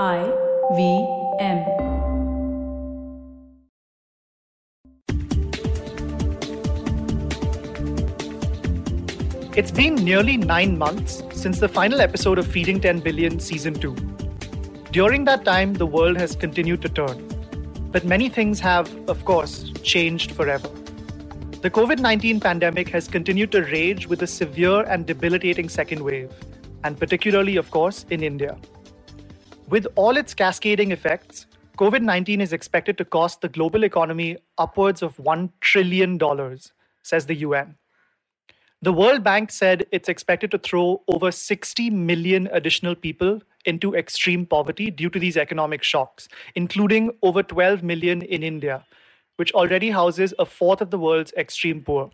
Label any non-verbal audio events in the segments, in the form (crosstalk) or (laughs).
I V M. It's been nearly nine months since the final episode of Feeding 10 Billion Season 2. During that time, the world has continued to turn. But many things have, of course, changed forever. The COVID 19 pandemic has continued to rage with a severe and debilitating second wave, and particularly, of course, in India. With all its cascading effects, COVID 19 is expected to cost the global economy upwards of $1 trillion, says the UN. The World Bank said it's expected to throw over 60 million additional people into extreme poverty due to these economic shocks, including over 12 million in India, which already houses a fourth of the world's extreme poor.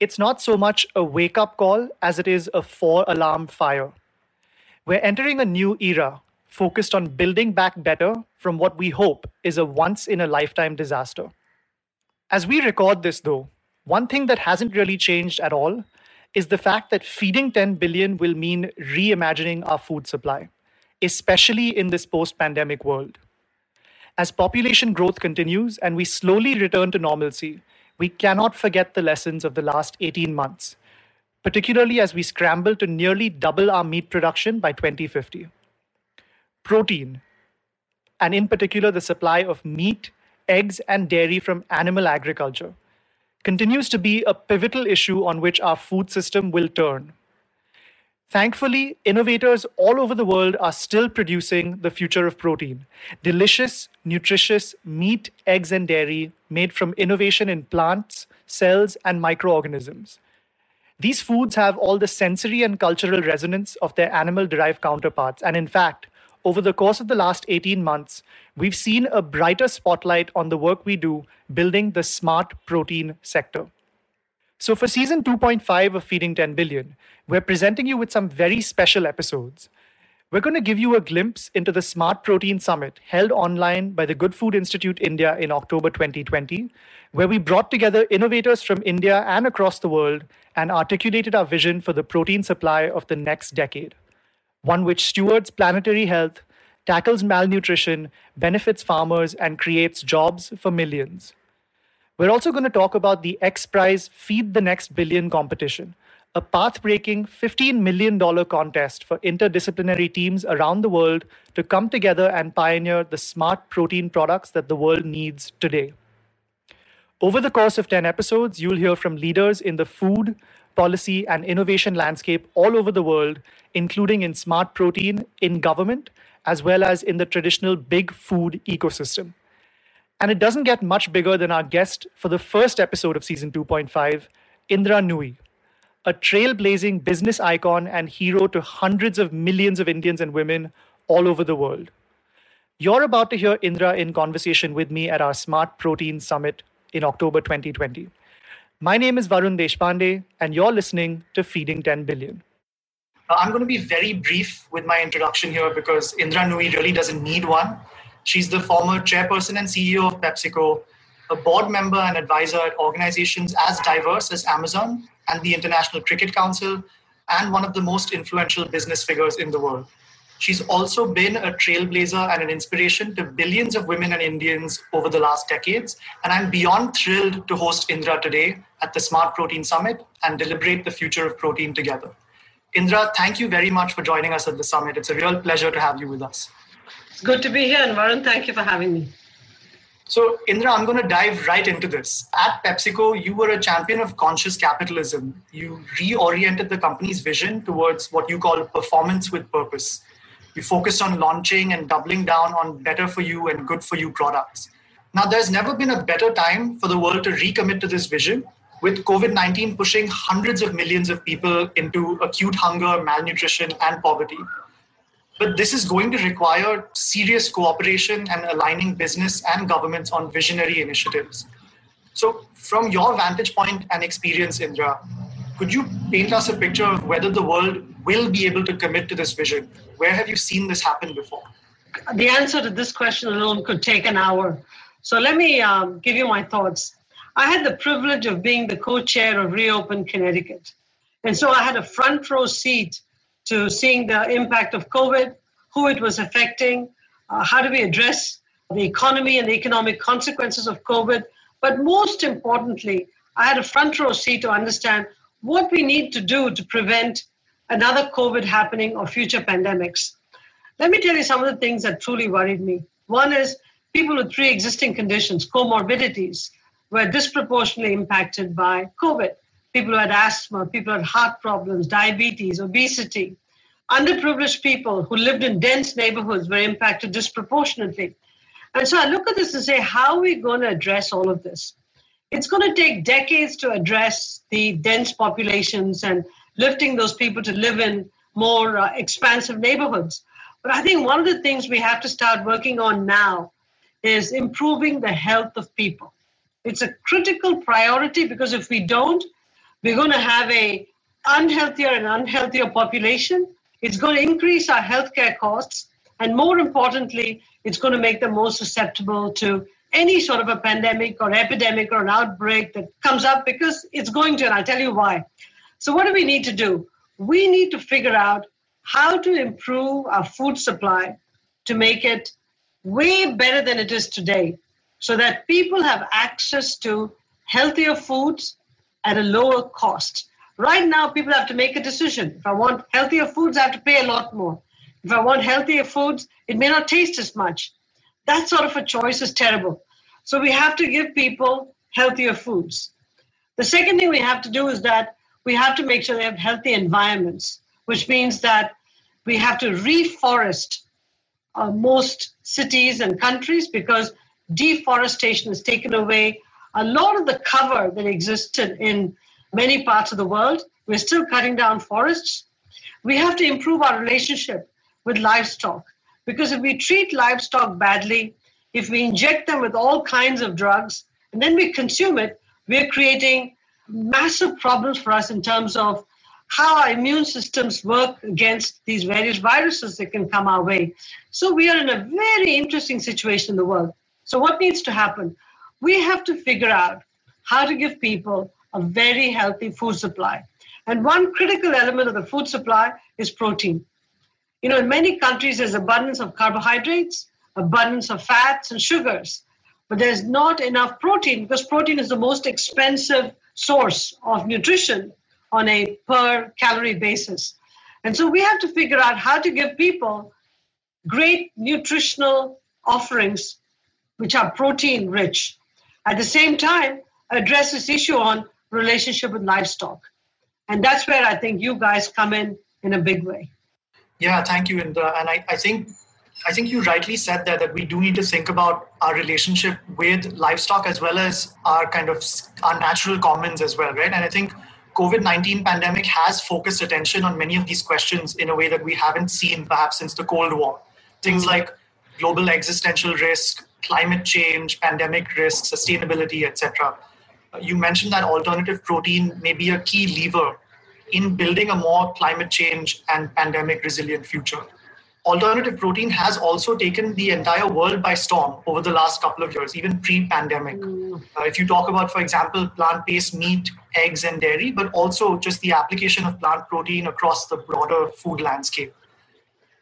It's not so much a wake up call as it is a four alarm fire. We're entering a new era focused on building back better from what we hope is a once in a lifetime disaster. As we record this, though, one thing that hasn't really changed at all is the fact that feeding 10 billion will mean reimagining our food supply, especially in this post pandemic world. As population growth continues and we slowly return to normalcy, we cannot forget the lessons of the last 18 months, particularly as we scramble to nearly double our meat production by 2050 protein, and in particular the supply of meat, eggs, and dairy from animal agriculture, continues to be a pivotal issue on which our food system will turn. Thankfully, innovators all over the world are still producing the future of protein delicious, nutritious meat, eggs, and dairy made from innovation in plants, cells, and microorganisms. These foods have all the sensory and cultural resonance of their animal derived counterparts, and in fact, over the course of the last 18 months, we've seen a brighter spotlight on the work we do building the smart protein sector. So, for season 2.5 of Feeding 10 Billion, we're presenting you with some very special episodes. We're going to give you a glimpse into the Smart Protein Summit held online by the Good Food Institute India in October 2020, where we brought together innovators from India and across the world and articulated our vision for the protein supply of the next decade one which stewards planetary health, tackles malnutrition, benefits farmers, and creates jobs for millions. We're also going to talk about the X Prize Feed the Next Billion competition, a path breaking $15 million contest for interdisciplinary teams around the world to come together and pioneer the smart protein products that the world needs today. Over the course of 10 episodes, you'll hear from leaders in the food, policy, and innovation landscape all over the world, including in smart protein, in government, as well as in the traditional big food ecosystem. And it doesn't get much bigger than our guest for the first episode of season 2.5, Indra Nooyi, a trailblazing business icon and hero to hundreds of millions of Indians and women all over the world. You're about to hear Indra in conversation with me at our Smart Protein Summit in October 2020. My name is Varun Deshpande, and you're listening to Feeding 10 Billion. Uh, I'm going to be very brief with my introduction here because Indra Nooyi really doesn't need one. She's the former chairperson and CEO of PepsiCo, a board member and advisor at organizations as diverse as Amazon and the International Cricket Council, and one of the most influential business figures in the world. She's also been a trailblazer and an inspiration to billions of women and Indians over the last decades. And I'm beyond thrilled to host Indra today at the Smart Protein Summit and deliberate the future of protein together. Indra, thank you very much for joining us at the summit. It's a real pleasure to have you with us. It's good to be here, and Varun, thank you for having me. So, Indra, I'm going to dive right into this. At PepsiCo, you were a champion of conscious capitalism. You reoriented the company's vision towards what you call performance with purpose. You focused on launching and doubling down on better for you and good for you products. Now, there's never been a better time for the world to recommit to this vision, with COVID 19 pushing hundreds of millions of people into acute hunger, malnutrition, and poverty. But this is going to require serious cooperation and aligning business and governments on visionary initiatives. So, from your vantage point and experience, Indra, could you paint us a picture of whether the world will be able to commit to this vision? Where have you seen this happen before? The answer to this question alone could take an hour. So let me um, give you my thoughts. I had the privilege of being the co chair of Reopen Connecticut. And so I had a front row seat to seeing the impact of COVID who it was affecting, uh, how do we address the economy and the economic consequences of COVID. But most importantly, I had a front row seat to understand what we need to do to prevent another COVID happening or future pandemics. Let me tell you some of the things that truly worried me. One is people with pre existing conditions, comorbidities, were disproportionately impacted by COVID. People who had asthma, people who had heart problems, diabetes, obesity. Underprivileged people who lived in dense neighborhoods were impacted disproportionately. And so I look at this and say, how are we going to address all of this? It's going to take decades to address the dense populations and lifting those people to live in more uh, expansive neighborhoods. But I think one of the things we have to start working on now is improving the health of people. It's a critical priority because if we don't, we're going to have a unhealthier and unhealthier population. It's going to increase our healthcare costs, and more importantly, it's going to make them more susceptible to any sort of a pandemic or epidemic or an outbreak that comes up because it's going to, and I'll tell you why. So, what do we need to do? We need to figure out how to improve our food supply to make it way better than it is today so that people have access to healthier foods at a lower cost. Right now, people have to make a decision. If I want healthier foods, I have to pay a lot more. If I want healthier foods, it may not taste as much. That sort of a choice is terrible. So we have to give people healthier foods. The second thing we have to do is that we have to make sure they have healthy environments, which means that we have to reforest uh, most cities and countries because deforestation has taken away a lot of the cover that existed in many parts of the world. We're still cutting down forests. We have to improve our relationship with livestock because if we treat livestock badly, if we inject them with all kinds of drugs, and then we consume it, we're creating massive problems for us in terms of how our immune systems work against these various viruses that can come our way. So we are in a very interesting situation in the world. So, what needs to happen? We have to figure out how to give people a very healthy food supply. And one critical element of the food supply is protein. You know, in many countries, there's abundance of carbohydrates, abundance of fats and sugars, but there's not enough protein because protein is the most expensive source of nutrition on a per calorie basis. And so we have to figure out how to give people great nutritional offerings which are protein rich. At the same time, address this issue on relationship with livestock. And that's where I think you guys come in in a big way. Yeah, thank you, Indra. And I, I think I think you rightly said there that we do need to think about our relationship with livestock as well as our kind of our natural commons as well, right? And I think COVID-19 pandemic has focused attention on many of these questions in a way that we haven't seen perhaps since the Cold War. Things like global existential risk, climate change, pandemic risk, sustainability, etc. Uh, you mentioned that alternative protein may be a key lever in building a more climate change and pandemic resilient future. Alternative protein has also taken the entire world by storm over the last couple of years, even pre pandemic. Mm. Uh, if you talk about, for example, plant based meat, eggs, and dairy, but also just the application of plant protein across the broader food landscape.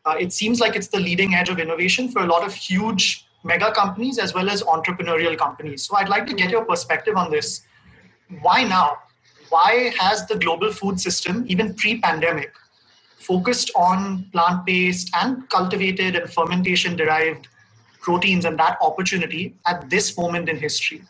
Uh, it seems like it's the leading edge of innovation for a lot of huge mega companies as well as entrepreneurial companies. So I'd like to get your perspective on this. Why now? why has the global food system, even pre pandemic, focused on plant based and cultivated and fermentation derived proteins and that opportunity at this moment in history?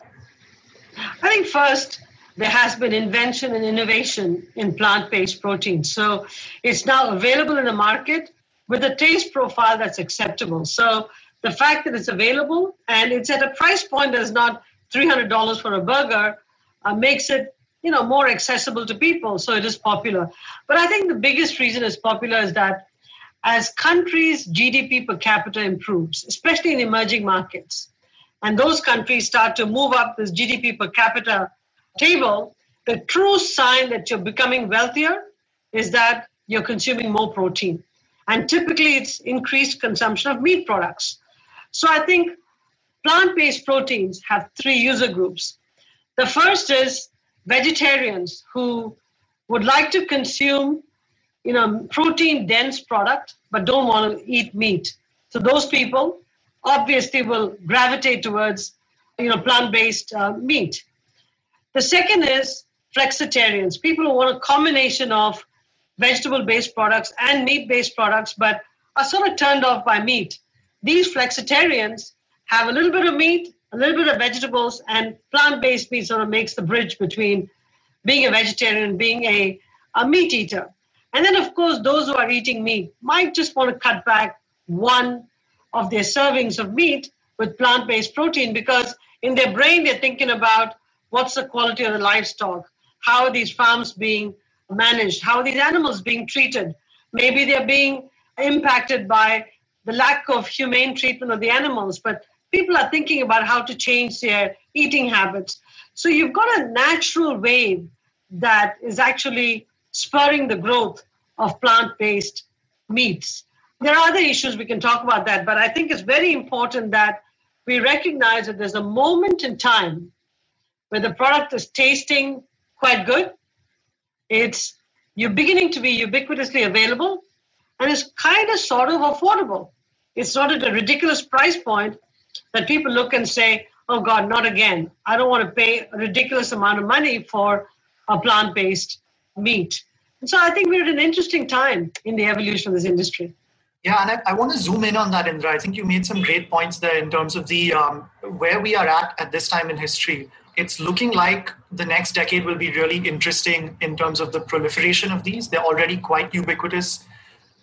I think first, there has been invention and innovation in plant based proteins. So it's now available in the market with a taste profile that's acceptable. So the fact that it's available and it's at a price point that's not $300 for a burger uh, makes it you know more accessible to people so it is popular. But i think the biggest reason it's popular is that as countries gdp per capita improves especially in emerging markets and those countries start to move up this gdp per capita table the true sign that you're becoming wealthier is that you're consuming more protein. And typically it's increased consumption of meat products. So i think plant-based proteins have three user groups. The first is vegetarians who would like to consume you know protein dense product but don't want to eat meat. So those people obviously will gravitate towards you know plant-based uh, meat. The second is flexitarians, people who want a combination of vegetable-based products and meat-based products, but are sort of turned off by meat. These flexitarians have a little bit of meat, a little bit of vegetables, and plant-based meat sort of makes the bridge between being a vegetarian and being a, a meat eater. And then, of course, those who are eating meat might just want to cut back one of their servings of meat with plant based protein because in their brain they're thinking about what's the quality of the livestock, how are these farms being managed, how are these animals being treated. Maybe they're being impacted by the lack of humane treatment of the animals, but people are thinking about how to change their eating habits. So you've got a natural wave that is actually spurring the growth of plant based meats. There are other issues we can talk about that, but I think it's very important that we recognize that there's a moment in time where the product is tasting quite good. It's you're beginning to be ubiquitously available and it's kind of sort of affordable. It's not at a ridiculous price point that people look and say, oh God, not again. I don't want to pay a ridiculous amount of money for a plant based meat. And so I think we're at an interesting time in the evolution of this industry. Yeah, and I, I, want to zoom in on that, Indra. I think you made some great points there in terms of the um, where we are at at this time in history. It's looking like the next decade will be really interesting in terms of the proliferation of these. They're already quite ubiquitous,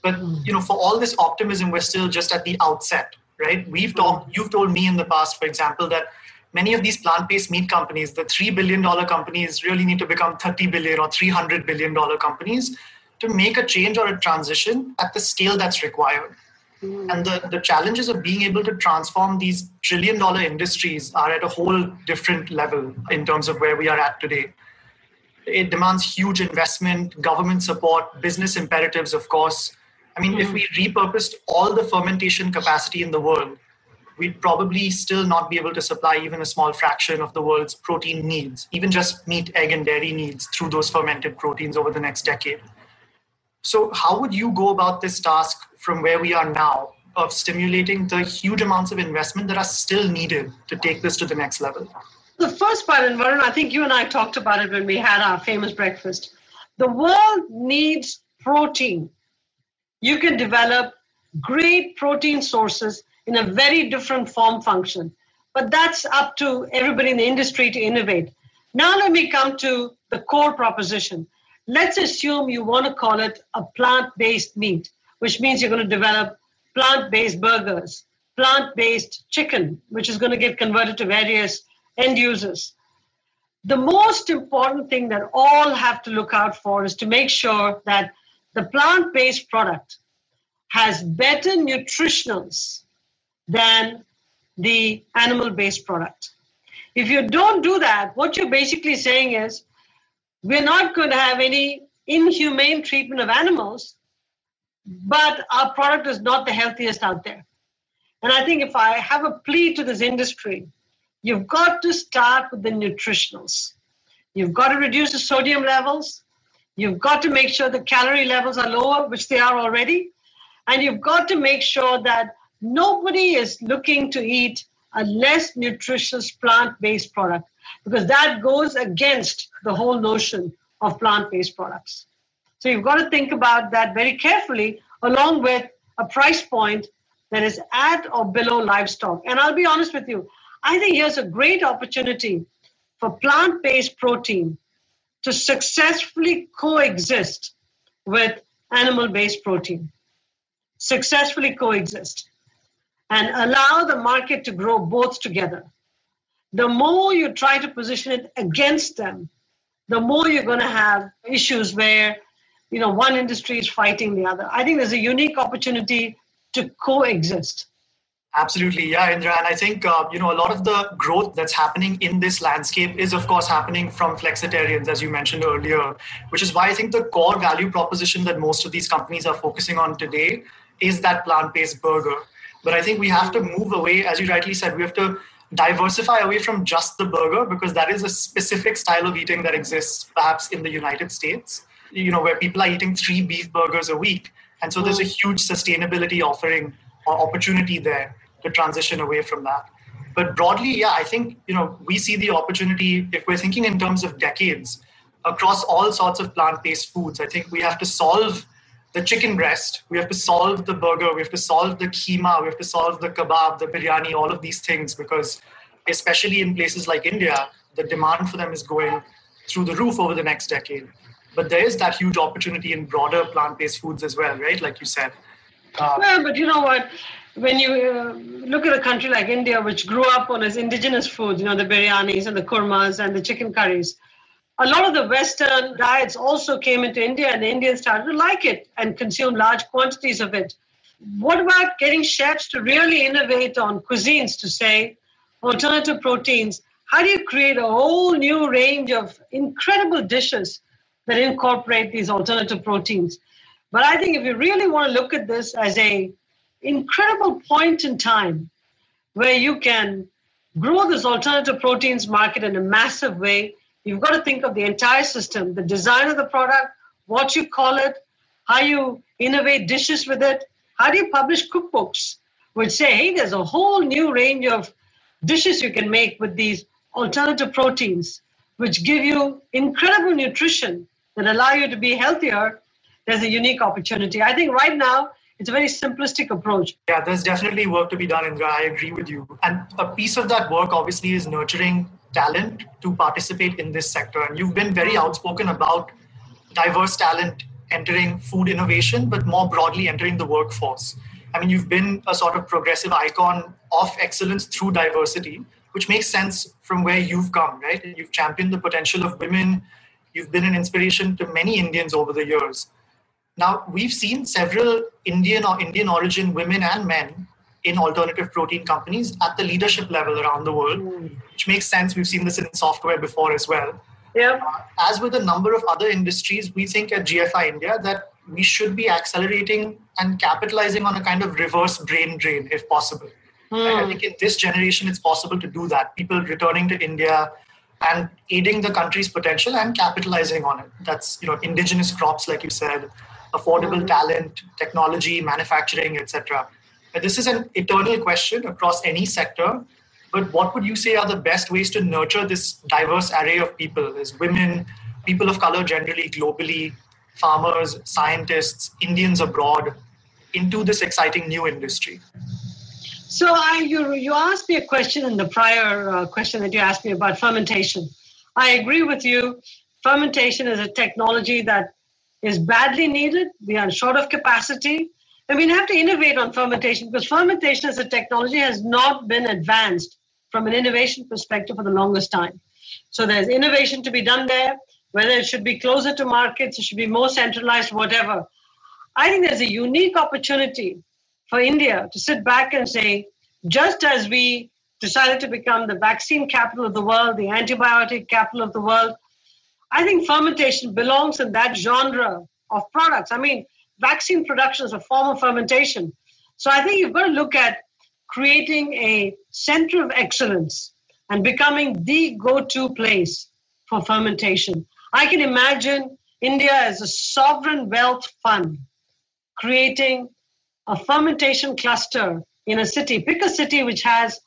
but you know, for all this optimism, we're still just at the outset, right? We've talked. You've told me in the past, for example, that many of these plant-based meat companies, the three billion dollar companies, really need to become 30 billion or 300 billion dollar companies to make a change or a transition at the scale that's required. Mm. And the, the challenges of being able to transform these trillion dollar industries are at a whole different level in terms of where we are at today. It demands huge investment, government support, business imperatives, of course. I mean, mm. if we repurposed all the fermentation capacity in the world, we'd probably still not be able to supply even a small fraction of the world's protein needs, even just meat, egg, and dairy needs through those fermented proteins over the next decade. So, how would you go about this task from where we are now of stimulating the huge amounts of investment that are still needed to take this to the next level? The first part, and Varun, I think you and I talked about it when we had our famous breakfast. The world needs protein. You can develop great protein sources in a very different form function, but that's up to everybody in the industry to innovate. Now, let me come to the core proposition let's assume you want to call it a plant based meat, which means you're going to develop plant based burgers, plant based chicken, which is going to get converted to various end users. The most important thing that all have to look out for is to make sure that the plant based product has better nutritionals than the animal based product. If you don't do that, what you're basically saying is we're not going to have any inhumane treatment of animals, but our product is not the healthiest out there. And I think if I have a plea to this industry, you've got to start with the nutritionals. You've got to reduce the sodium levels. You've got to make sure the calorie levels are lower, which they are already. And you've got to make sure that nobody is looking to eat a less nutritious plant based product because that goes against the whole notion of plant based products. So you've got to think about that very carefully, along with a price point that is at or below livestock. And I'll be honest with you, I think here's a great opportunity for plant based protein to successfully coexist with animal based protein. Successfully coexist and allow the market to grow both together the more you try to position it against them, the more you're going to have issues where you know one industry is fighting the other. I think there's a unique opportunity to coexist. Absolutely, yeah, Indra, and I think uh, you know a lot of the growth that's happening in this landscape is, of course, happening from flexitarians, as you mentioned earlier, which is why I think the core value proposition that most of these companies are focusing on today is that plant-based burger. But I think we have to move away, as you rightly said, we have to diversify away from just the burger because that is a specific style of eating that exists perhaps in the United States, you know, where people are eating three beef burgers a week. And so there's a huge sustainability offering or opportunity there to transition away from that. But broadly, yeah, I think you know we see the opportunity if we're thinking in terms of decades across all sorts of plant-based foods. I think we have to solve the chicken breast, we have to solve the burger, we have to solve the keema, we have to solve the kebab, the biryani, all of these things because especially in places like India, the demand for them is going through the roof over the next decade. But there is that huge opportunity in broader plant-based foods as well, right? Like you said. Uh, well, but you know what? When you uh, look at a country like India, which grew up on its indigenous foods, you know, the biryanis and the kurmas and the chicken curries, a lot of the Western diets also came into India, and the Indians started to like it and consume large quantities of it. What about getting chefs to really innovate on cuisines to say alternative proteins? How do you create a whole new range of incredible dishes that incorporate these alternative proteins? But I think if you really want to look at this as a incredible point in time where you can grow this alternative proteins market in a massive way, you've got to think of the entire system, the design of the product, what you call it, how you innovate dishes with it, how do you publish cookbooks which say, hey, there's a whole new range of dishes you can make with these alternative proteins, which give you incredible nutrition that allow you to be healthier? There's a unique opportunity. I think right now it's a very simplistic approach. Yeah, there's definitely work to be done, Indra. I agree with you. And a piece of that work obviously is nurturing talent to participate in this sector. And you've been very outspoken about diverse talent entering food innovation, but more broadly entering the workforce. I mean, you've been a sort of progressive icon of excellence through diversity, which makes sense from where you've come, right? You've championed the potential of women. You've been an inspiration to many Indians over the years. Now, we've seen several Indian or Indian origin women and men in alternative protein companies at the leadership level around the world, mm. which makes sense. We've seen this in software before as well. Yeah. Uh, as with a number of other industries, we think at GFI India that we should be accelerating and capitalizing on a kind of reverse brain drain if possible. Mm. I think in this generation, it's possible to do that. People returning to India and aiding the country's potential and capitalizing on it. That's you know indigenous crops, like you said, affordable talent, technology, manufacturing, etc. This is an eternal question across any sector. But what would you say are the best ways to nurture this diverse array of people? As women, people of color generally, globally, farmers, scientists, Indians abroad, into this exciting new industry? So I, you, you asked me a question in the prior uh, question that you asked me about fermentation. I agree with you. Fermentation is a technology that is badly needed. We are short of capacity. And we have to innovate on fermentation because fermentation as a technology has not been advanced from an innovation perspective for the longest time. So there's innovation to be done there, whether it should be closer to markets, it should be more centralized, whatever. I think there's a unique opportunity for India to sit back and say, just as we decided to become the vaccine capital of the world, the antibiotic capital of the world, I think fermentation belongs in that genre of products. I mean, vaccine production is a form of fermentation. So I think you've got to look at creating a center of excellence and becoming the go to place for fermentation. I can imagine India as a sovereign wealth fund creating a fermentation cluster in a city. Pick a city which has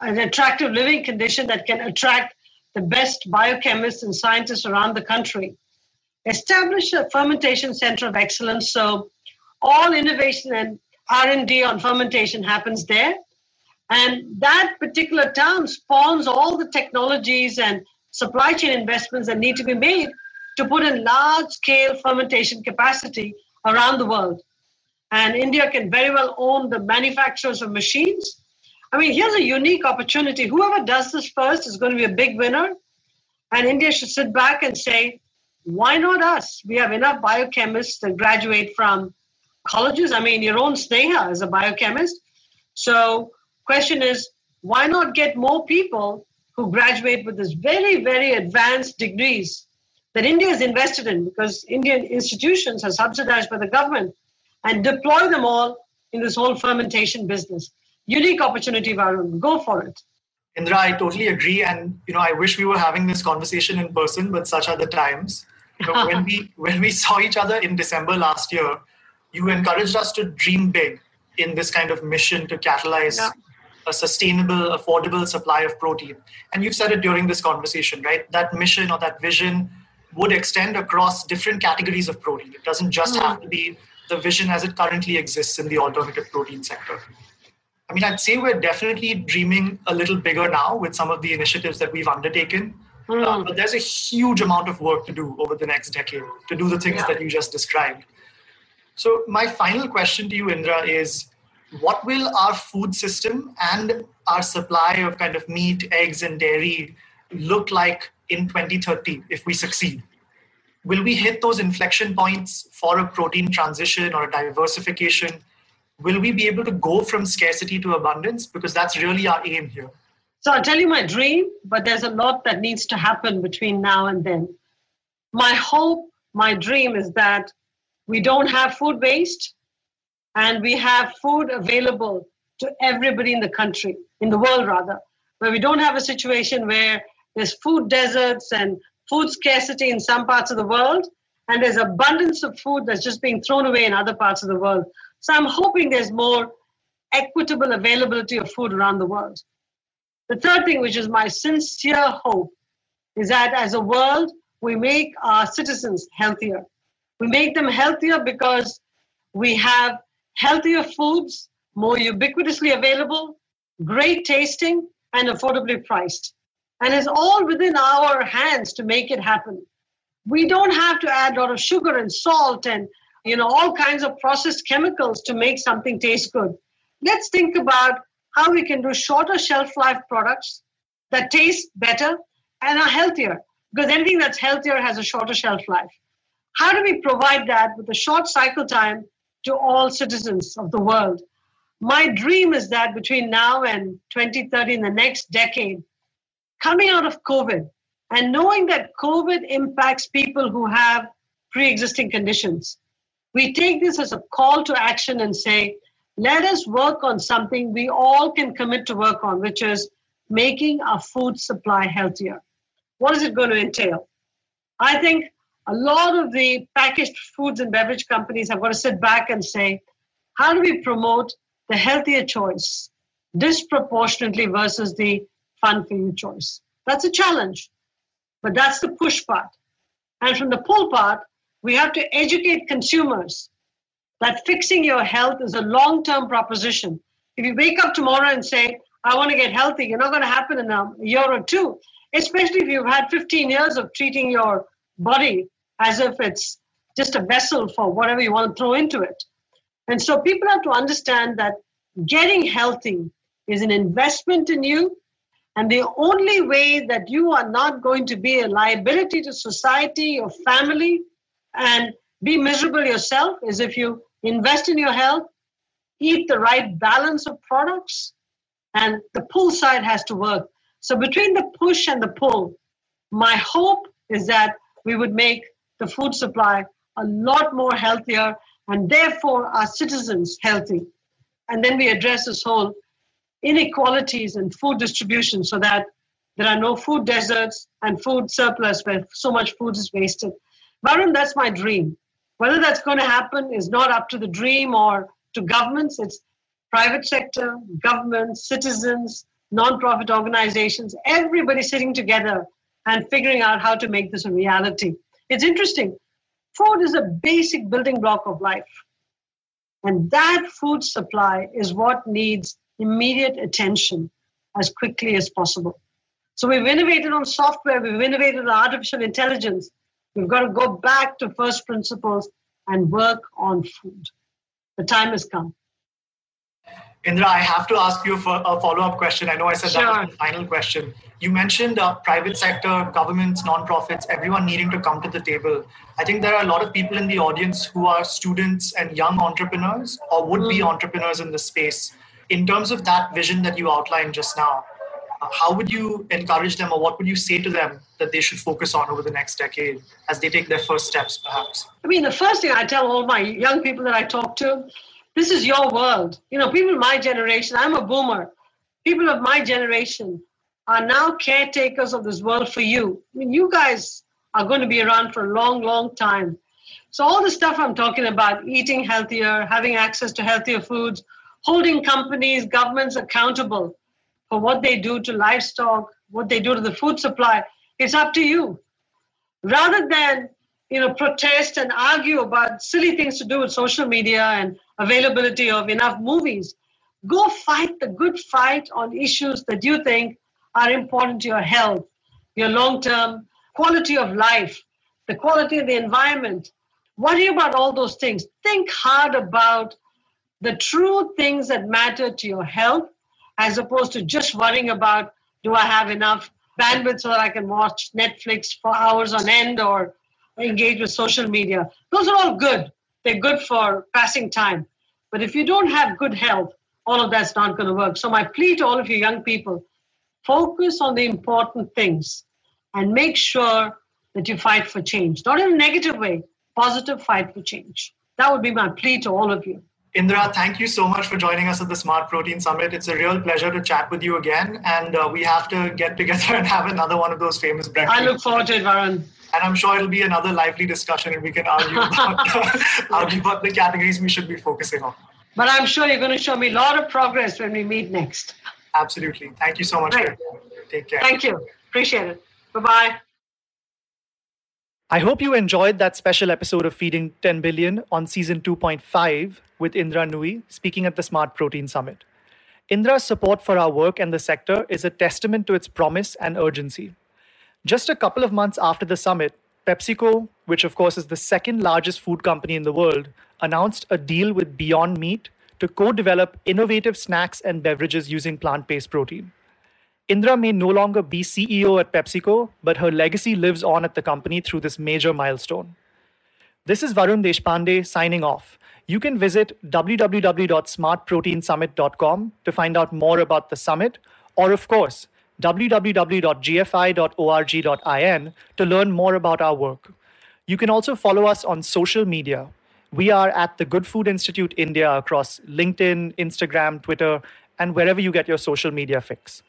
an attractive living condition that can attract the best biochemists and scientists around the country. Establish a fermentation center of excellence so all innovation and R&D on fermentation happens there. And that particular town spawns all the technologies and supply chain investments that need to be made to put in large scale fermentation capacity around the world. And India can very well own the manufacturers of machines I mean, here's a unique opportunity. Whoever does this first is going to be a big winner. And India should sit back and say, why not us? We have enough biochemists that graduate from colleges. I mean, your own Sneha is a biochemist. So, question is, why not get more people who graduate with this very, very advanced degrees that India is invested in because Indian institutions are subsidized by the government and deploy them all in this whole fermentation business unique opportunity, Varun. Go for it. Indra, I totally agree. And you know, I wish we were having this conversation in person, but such are the times. (laughs) When we when we saw each other in December last year, you encouraged us to dream big in this kind of mission to catalyze yeah. a sustainable, affordable supply of protein. And you've said it during this conversation, right? That mission or that vision would extend across different categories of protein. It doesn't just mm. have to be the vision as it currently exists in the alternative protein sector. I mean, I'd say we're definitely dreaming a little bigger now with some of the initiatives that we've undertaken. Mm. Uh, but there's a huge amount of work to do over the next decade to do the things yeah. that you just described. So, my final question to you, Indra, is what will our food system and our supply of kind of meat, eggs, and dairy look like in 2030 if we succeed? Will we hit those inflection points for a protein transition or a diversification? Will we be able to go from scarcity to abundance? Because that's really our aim here. So I'll tell you my dream, but there's a lot that needs to happen between now and then. My hope, my dream is that we don't have food waste and we have food available to everybody in the country, in the world rather, where we don't have a situation where there's food deserts and food scarcity in some parts of the world, and there's abundance of food that's just being thrown away in other parts of the world. So I'm hoping there's more equitable availability of food around the world. The third thing, which is my sincere hope, is that as a world, we make our citizens healthier. We make them healthier because we have healthier foods, more ubiquitously available, great tasting, and affordably priced. And it's all within our hands to make it happen. We don't have to add a lot of sugar and salt and you know all kinds of processed chemicals to make something taste good. Let's think about how we can do shorter shelf life products that taste better and are healthier because anything that's healthier has a shorter shelf life. How do we provide that with a short cycle time to all citizens of the world? My dream is that between now and 2030, in the next decade, coming out of COVID and knowing that COVID impacts people who have pre existing conditions, we take this as a call to action and say, let us work on something we all can commit to work on, which is making our food supply healthier. What is it going to entail? I think a lot of the packaged foods and beverage companies have got to sit back and say, how do we promote the healthier choice disproportionately versus the fun for you choice? That's a challenge, but that's the push part. And from the pull part, we have to educate consumers that fixing your health is a long term proposition. If you wake up tomorrow and say, I want to get healthy, you're not going to happen in a year or two, especially if you've had 15 years of treating your body as if it's just a vessel for whatever you want to throw into it. And so people have to understand that getting healthy is an investment in you. And the only way that you are not going to be a liability to society or family and be miserable yourself is if you invest in your health, eat the right balance of products, and the pull side has to work. So, between the push and the pull, my hope is that we would make the food supply a lot more healthier and therefore our citizens healthy. And then we address this whole inequalities in food distribution so that there are no food deserts and food surplus where so much food is wasted. Varun, that's my dream. Whether that's going to happen is not up to the dream or to governments. It's private sector, governments, citizens, non-profit organizations, everybody sitting together and figuring out how to make this a reality. It's interesting. Food is a basic building block of life. And that food supply is what needs immediate attention as quickly as possible. So we've innovated on software, we've innovated on artificial intelligence, We've got to go back to first principles and work on food. The time has come. Indra, I have to ask you for a follow up question. I know I said sure. that was the final question. You mentioned uh, private sector, governments, nonprofits, everyone needing to come to the table. I think there are a lot of people in the audience who are students and young entrepreneurs or would mm. be entrepreneurs in the space. In terms of that vision that you outlined just now, how would you encourage them or what would you say to them that they should focus on over the next decade as they take their first steps perhaps? I mean the first thing i tell all my young people that i talk to this is your world. You know people my generation i'm a boomer. People of my generation are now caretakers of this world for you. I mean you guys are going to be around for a long long time. So, all the stuff I'm talking about eating healthier, having access to healthier foods, holding companies, governments accountable for what they do to livestock, what they do to the food supply, it's up to you. Rather than you know, protest and argue about silly things to do with social media and availability of enough movies. Go fight the good fight on issues that you think are important to your health, your long term quality of life, the quality of the environment. Worry about all those things. Think hard about the true things that matter to your health as opposed to just worrying about do I have enough bandwidth so that I can watch Netflix for hours on end or engage with social media. Those are all good. They're good for passing time. But if you don't have good health, all of that's not going to work. So, my plea to all of you young people focus on the important things and make sure that you fight for change. Not in a negative way, positive fight for change. That would be my plea to all of you. Indra, thank you so much for joining us at the Smart Protein Summit. It's a real pleasure to chat with you again. And uh, we have to get together (laughs) and have another one of those famous breakfasts. I look forward to it, Varun and I'm sure it'll be another lively discussion, and we can argue (laughs) about, (laughs) argue about the categories we should be focusing on. But I'm sure you're going to show me a lot of progress when we meet next. Absolutely. Thank you so much. Right. Take care. Thank you. Appreciate it. Bye bye. I hope you enjoyed that special episode of Feeding 10 Billion on season 2.5 with Indra Nooyi speaking at the Smart Protein Summit. Indra's support for our work and the sector is a testament to its promise and urgency. Just a couple of months after the summit, PepsiCo, which of course is the second largest food company in the world, announced a deal with Beyond Meat to co develop innovative snacks and beverages using plant based protein. Indra may no longer be CEO at PepsiCo, but her legacy lives on at the company through this major milestone. This is Varun Deshpande signing off. You can visit www.smartproteinsummit.com to find out more about the summit, or of course, www.gfi.org.in to learn more about our work. You can also follow us on social media. We are at the Good Food Institute India across LinkedIn, Instagram, Twitter, and wherever you get your social media fix.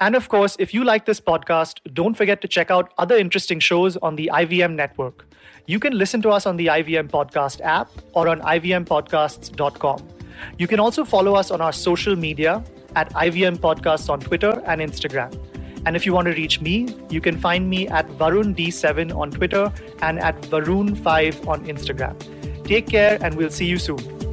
And of course, if you like this podcast, don't forget to check out other interesting shows on the IVM network. You can listen to us on the IVM Podcast app or on ivmpodcasts.com. You can also follow us on our social media at IVM Podcasts on Twitter and Instagram. And if you want to reach me, you can find me at Varun D7 on Twitter and at Varun5 on Instagram. Take care, and we'll see you soon.